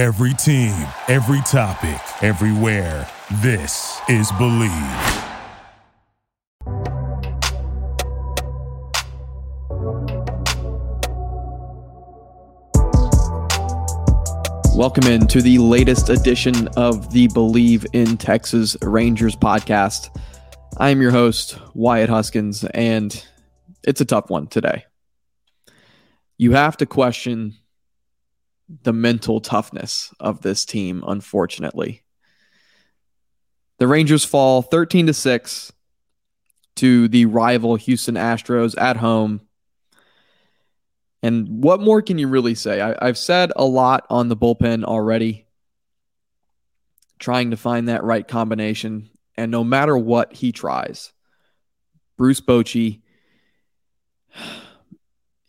Every team, every topic, everywhere. This is Bleav. Welcome in to the latest edition of the Bleav in Texas Rangers podcast. I am your host, Wyatt Huskins, and it's a tough one today. You have to question the mental toughness of this team, unfortunately. The Rangers fall 13 to 6 to the rival Houston Astros at home. And what more can you really say? I, have said a lot on the bullpen already, trying to find that right combination. And no matter what he tries, Bruce Bochy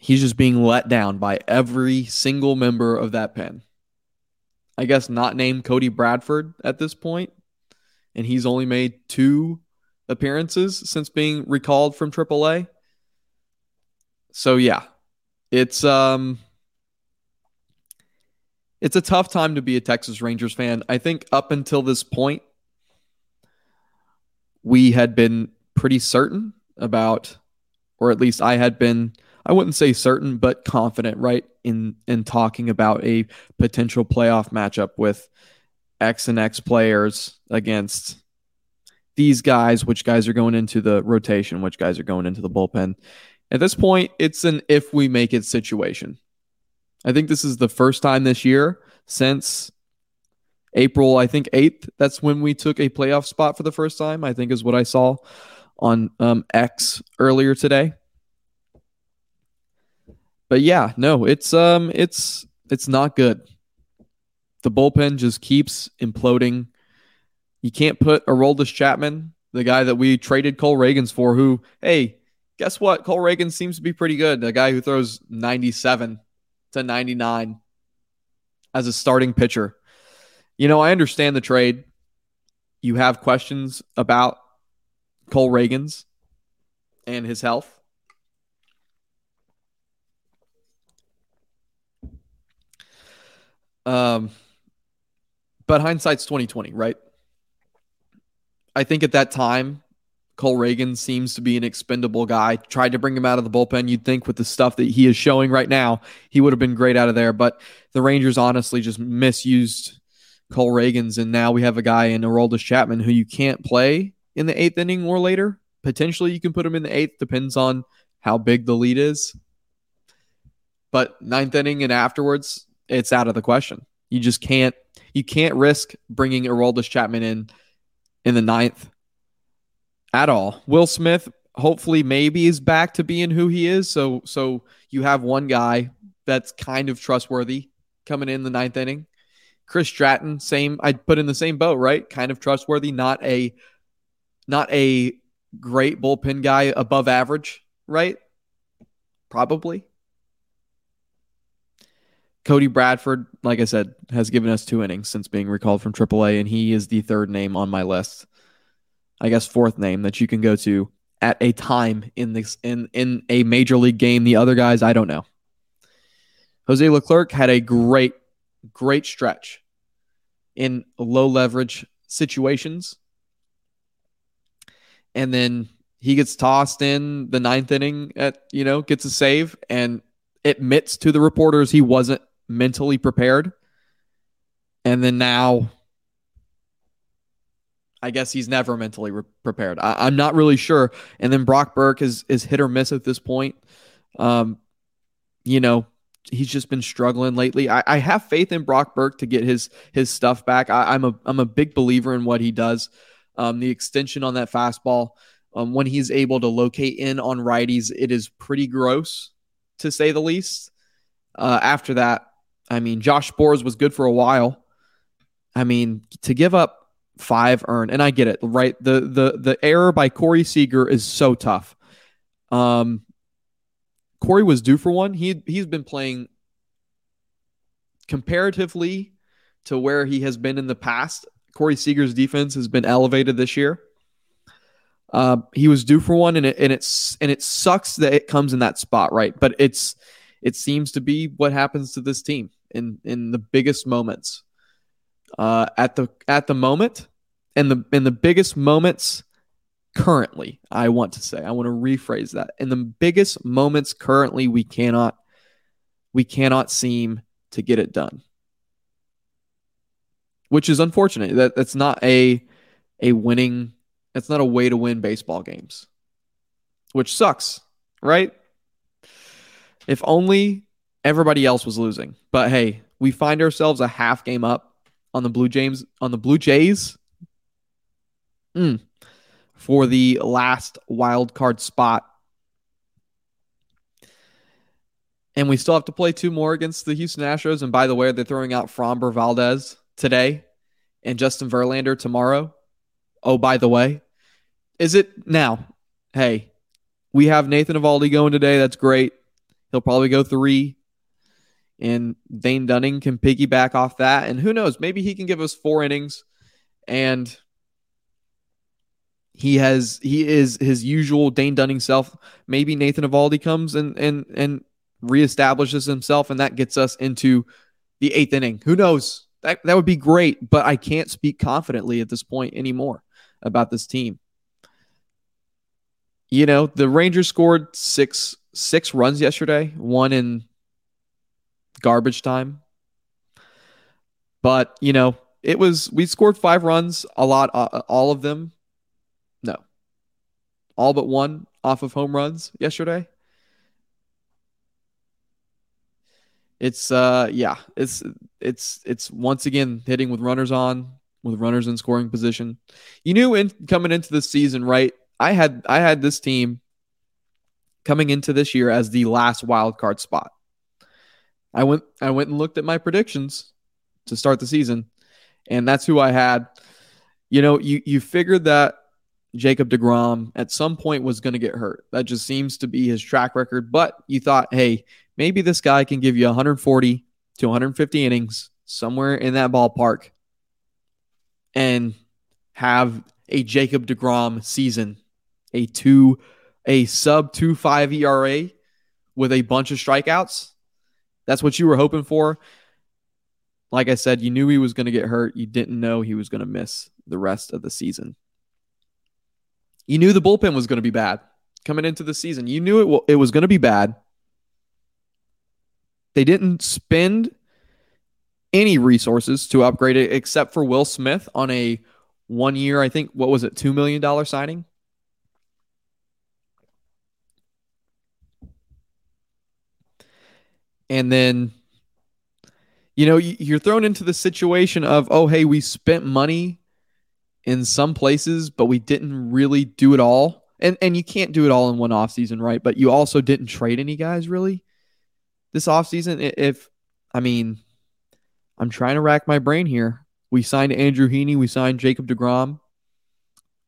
he's just being let down by every single member of that pen. I guess not named Cody Bradford at this point, and he's only made two appearances since being recalled from AAA. So yeah, it's um it's a tough time to be a Texas Rangers fan. I think up until this point we had been pretty certain about or at least I had been I wouldn't say certain, but confident, right? In in talking about a potential playoff matchup with X and X players against these guys, which guys are going into the rotation, which guys are going into the bullpen. At this point, it's an if we make it situation. I think this is the first time this year since April, I think 8th. That's when we took a playoff spot for the first time, I think is what I saw on um, X earlier today but yeah, no, it's um it's it's not good. The bullpen just keeps imploding. You can't put Aroldis Chapman, the guy that we traded Cole Ragans for, who, hey, guess what? Cole Ragans seems to be pretty good. The guy who throws 97 to 99 as a starting pitcher. You know, I understand the trade. You have questions about Cole Ragans and his health. Um, but hindsight's twenty twenty, right? I think at that time, Cole Ragans seems to be an expendable guy. Tried to bring him out of the bullpen. You'd think with the stuff that he is showing right now, he would have been great out of there. But the Rangers honestly just misused Cole Ragans, and now we have a guy in Aroldis Chapman who you can't play in the eighth inning or later. Potentially, you can put him in the eighth. Depends on how big the lead is. But ninth inning and afterwards, it's out of the question. You just can't you can't risk bringing Aroldis Chapman in in the ninth at all. Will Smith hopefully maybe is back to being who he is. So so you have one guy that's kind of trustworthy coming in the ninth inning. Chris Stratton, same I'd put in the same boat, right? Kind of trustworthy, not a not a great bullpen guy above average, right? Probably. Cody Bradford, like I said, has given us two innings since being recalled from AAA, and he is the third name on my list. I guess fourth name that you can go to at a time in this in in a major league game. The other guys, I don't know. Jose Leclerc had a great, great stretch in low leverage situations, and then he gets tossed in the ninth inning at you know gets a save and admits to the reporters he wasn't mentally prepared. And then now, I guess he's never mentally re- prepared. I, am not really sure. And then Brock Burke is is hit or miss at this point. Um, you know, he's just been struggling lately. I, I have faith in Brock Burke to get his his stuff back. I, am a I'm a big believer in what he does. Um, the extension on that fastball, um, when he's able to locate in on righties, it is pretty gross to say the least. Uh, after that, I mean, Josh Sborz was good for a while. I mean, to give up five earned, and I get it, right? The the the error by Corey Seager is so tough. Um, Corey was due for one. He he's been playing comparatively to where he has been in the past. Corey Seager's defense has been elevated this year. Uh, he was due for one, and it and it's and it sucks that it comes in that spot, right? But it's it seems to be what happens to this team. in in the biggest moments. Uh, at the at the moment, and the in the biggest moments currently, I want to say, I want to rephrase that. In the biggest moments currently, we cannot we cannot seem to get it done. Which is unfortunate. That that's not a a winning that's not a way to win baseball games. Which sucks, right? If only everybody else was losing. But hey, we find ourselves a half game up on the Blue Jays on the Blue Jays. Mm, for the last wild card spot. And we still have to play two more against the Houston Astros. And by the way, they're throwing out Framber Valdez today and Justin Verlander tomorrow. Oh, by the way, is it now? Hey, we have Nathan Eovaldi going today. That's great. He'll probably go three. And Dane Dunning can piggyback off that. And who knows? Maybe he can give us four innings and he has he is his usual Dane Dunning self. Maybe Nathan Eovaldi comes and and and reestablishes himself, and that gets us into the eighth inning. Who knows? That that would be great, but I can't speak confidently at this point anymore about this team. You know, the Rangers scored six six runs yesterday, one in garbage time. But, you know, it was we scored five runs, a lot uh, all of them No, all but one off of home runs yesterday. It's uh yeah, it's it's it's once again hitting with runners on, with runners in scoring position. You knew in coming into the season, right? I had I had this team coming into this year as the last wild card spot. I went I went and looked at my predictions to start the season, and that's who I had. You know, you you figured that Jacob DeGrom at some point was going to get hurt. That just seems to be his track record. But you thought, hey, maybe this guy can give you 140 to 150 innings somewhere in that ballpark and have a Jacob DeGrom season, a two, a sub two five ERA with a bunch of strikeouts. That's what you were hoping for. Like I said, you knew he was going to get hurt. You didn't know he was going to miss the rest of the season. You knew the bullpen was going to be bad coming into the season. You knew it, it was going to be bad. They didn't spend any resources to upgrade it except for Will Smith on a one year, I think, what was it, $2 million signing? And then, you know, you're thrown into the situation of, oh, hey, we spent money in some places, but we didn't really do it all. And and you can't do it all in one offseason, right? But you also didn't trade any guys really this offseason. If I mean, I'm trying to rack my brain here. We signed Andrew Heaney, we signed Jacob DeGrom,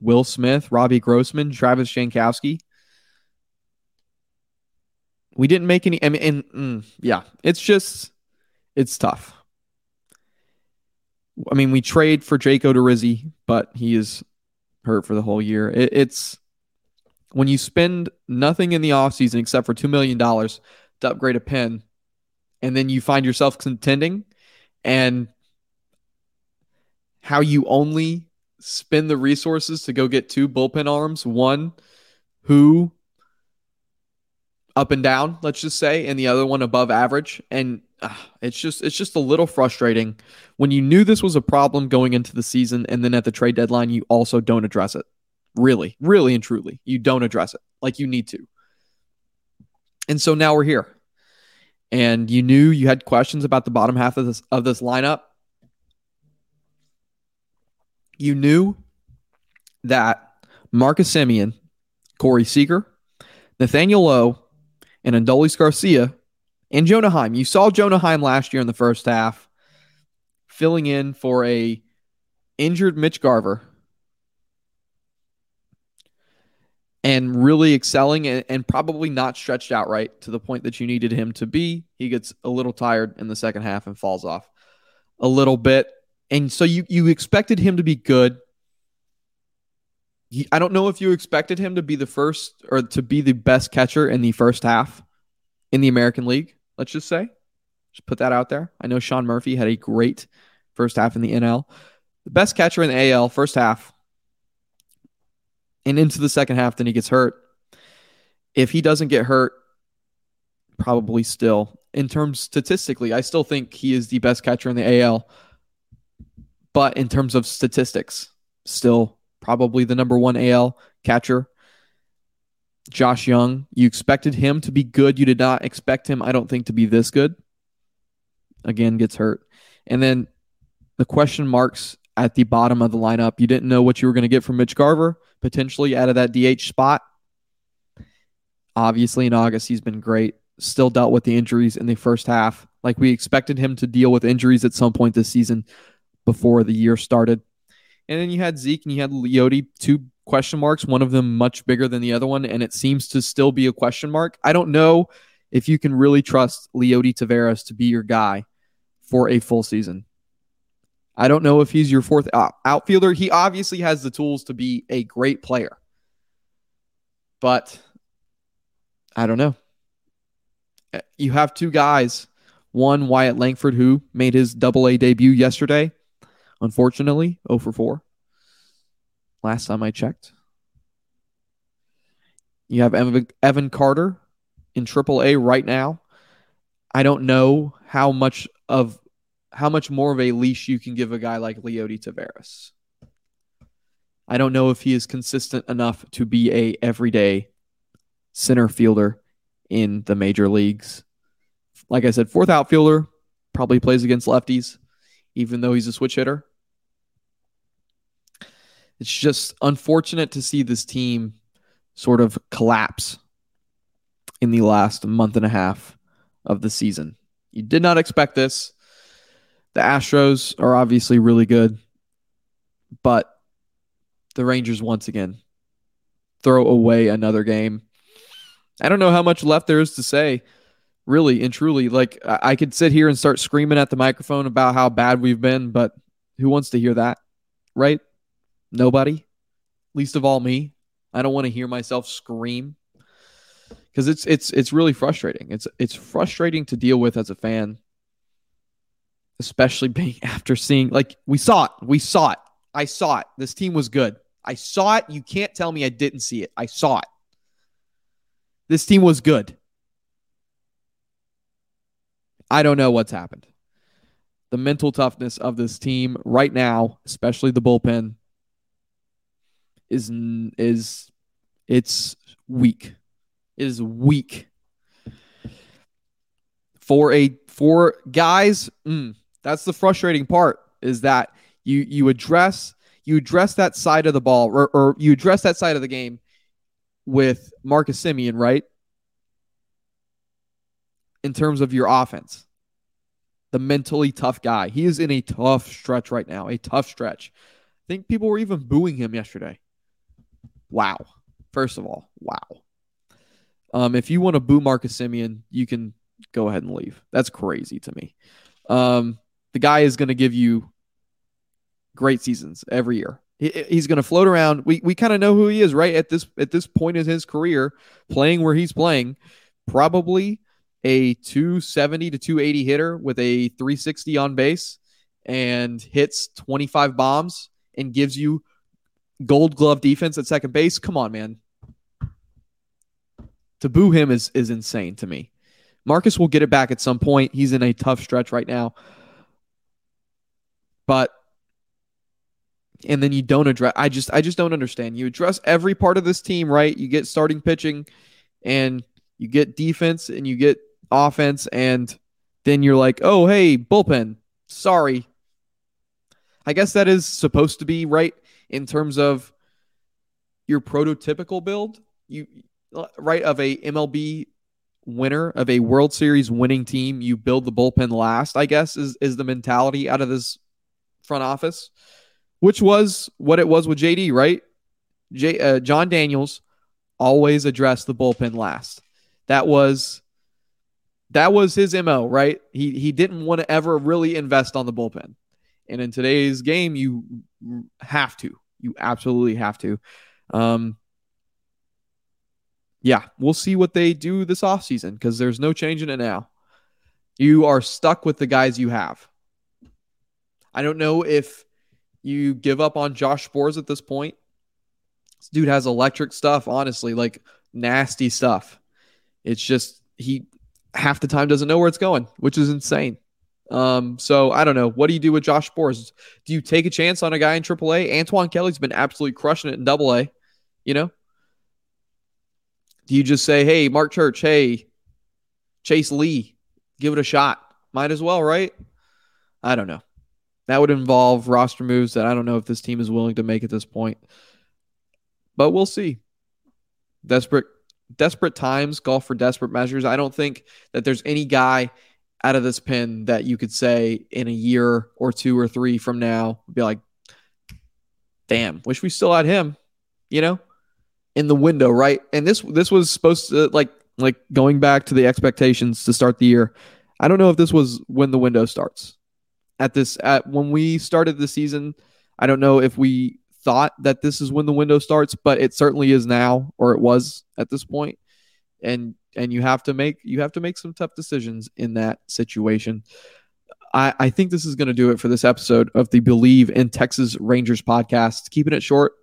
Will Smith, Robbie Grossman, Travis Jankowski. We didn't make any. I mean, and, mm, yeah, it's just, it's tough. I mean, we trade for Jake Odorizzi, but he is hurt for the whole year. It, it's when you spend nothing in the offseason except for $2 million to upgrade a pen, and then you find yourself contending, and how you only spend the resources to go get two bullpen arms, one who up and down, let's just say, and the other one above average. And uh, it's just it's just a little frustrating when you knew this was a problem going into the season, and then at the trade deadline, you also don't address it. Really, really and truly, you don't address it like you need to. And so now we're here. And you knew you had questions about the bottom half of this of this lineup. You knew that Marcus Semien, Corey Seager, Nathaniel Lowe, and Adolis Garcia and Jonah Heim. You saw Jonah Heim last year in the first half, filling in for a injured Mitch Garver and really excelling and, and, probably not stretched out right to the point that you needed him to be. He gets a little tired in the second half and falls off a little bit. And so you you expected him to be good. I don't know if you expected him to be the first or to be the best catcher in the first half in the American League, let's just say. Just put that out there. I know Sean Murphy had a great first half in the NL. The best catcher in the AL, first half, and into the second half, then he gets hurt. If he doesn't get hurt, probably still. In terms statistically, I still think he is the best catcher in the AL. But in terms of statistics, still probably the number one AL catcher. Josh Jung, you expected him to be good. You did not expect him, I don't think, to be this good. Again, gets hurt. And then the question marks at the bottom of the lineup. You didn't know what you were going to get from Mitch Garver, potentially out of that DH spot. Obviously, in August, he's been great. Still dealt with the injuries in the first half. Like we expected him to deal with injuries at some point this season before the year started. And then you had Zeke and you had Leody, two question marks, one of them much bigger than the other one. And it seems to still be a question mark. I don't know if you can really trust Leody Taveras to be your guy for a full season. I don't know if he's your fourth uh, outfielder. He obviously has the tools to be a great player, but I don't know. You have two guys. One, Wyatt Langford, who made his double A debut yesterday. Unfortunately, 0 for 4. Last time I checked. You have Evan, Carter in Triple A right now. I don't know how much of how much more of a leash you can give a guy like Leody Taveras. I don't know if he is consistent enough to be a everyday center fielder in the major leagues. Like I said, fourth outfielder probably plays against lefties, even though he's a switch hitter. It's just unfortunate to see this team sort of collapse in the last month and a half of the season. You did not expect this. The Astros are obviously really good, but the Rangers once again throw away another game. I don't know how much left there is to say, really and truly. Like, I could sit here and start screaming at the microphone about how bad we've been, but who wants to hear that? Right? Nobody. Least of all me. I don't want to hear myself scream because it's it's it's really frustrating. It's it's frustrating to deal with as a fan especially being after seeing like we saw it. We saw it. I saw it. This team was good. I saw it. You can't tell me I didn't see it. I saw it. This team was good. I don't know what's happened. The mental toughness of this team right now, especially the bullpen, is is it's weak. It is weak for a for guys. Mm, that's the frustrating part is that you you address you address that side of the ball or, or you address that side of the game with Marcus Semien, right? In terms of your offense. The mentally tough guy. He is in a tough stretch right now, a tough stretch. I think people were even booing him yesterday. Wow. First of all, wow. Um, if you want to boo Marcus Semien, you can go ahead and leave. That's crazy to me. Um, the guy is going to give you great seasons every year. He, he's going to float around. We we kind of know who he is, right? At this at this point in his career, playing where he's playing, probably a 270 to 280 hitter with a 360 on base and hits 25 bombs and gives you gold glove defense at second base. Come on, man. To boo him is is insane to me. Marcus will get it back at some point. He's in a tough stretch right now. But and then you don't address I just I just don't understand. You address every part of this team, right? You get starting pitching and you get defense and you get offense and then you're like, "Oh, hey, bullpen. Sorry." I guess that is supposed to be right in terms of your prototypical build. You right of a MLB winner of a World Series winning team, you build the bullpen last, I guess is is the mentality out of this front office, which was what it was with JD, right? J, uh, Jon Daniels always addressed the bullpen last. That was that was his mo, right? He he didn't want to ever really invest on the bullpen. And in today's game, you have to. You absolutely have to. Um, yeah, we'll see what they do this offseason because there's no changing it now. You are stuck with the guys you have. I don't know if you give up on Josh Sborz at this point. This dude has electric stuff, honestly, like nasty stuff. It's just he half the time doesn't know where it's going, which is insane. Um, so I don't know. What do you do with Josh Sborz? Do you take a chance on a guy in AAA? Antoine Kelly's been absolutely crushing it in Double A. You know, do you just say, "Hey, Marc Church, hey, Chase Lee, give it a shot"? Might as well, right? I don't know. That would involve roster moves that I don't know if this team is willing to make at this point. But we'll see. Desperate desperate times call for desperate measures. I don't think that there's any guy out of this pen that you could say in a year or two or three from now be like, damn, wish we still had him, you know, in the window, right? And this this was supposed to like like going back to the expectations to start the year. I don't know if this was when the window starts. At this at when we started the season, I don't know if we thought that this is when the window starts, but it certainly is now, or it was at this point. And and you have to make you have to make some tough decisions in that situation. I, I think this is going to do it for this episode of the Bleav in Texas Rangers podcast. Keeping it short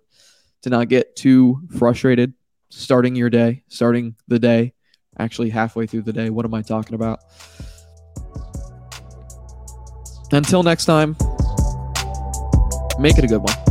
to not get too frustrated starting your day, starting the day, actually halfway through the day. What am I talking about? Until next time, make it a good one.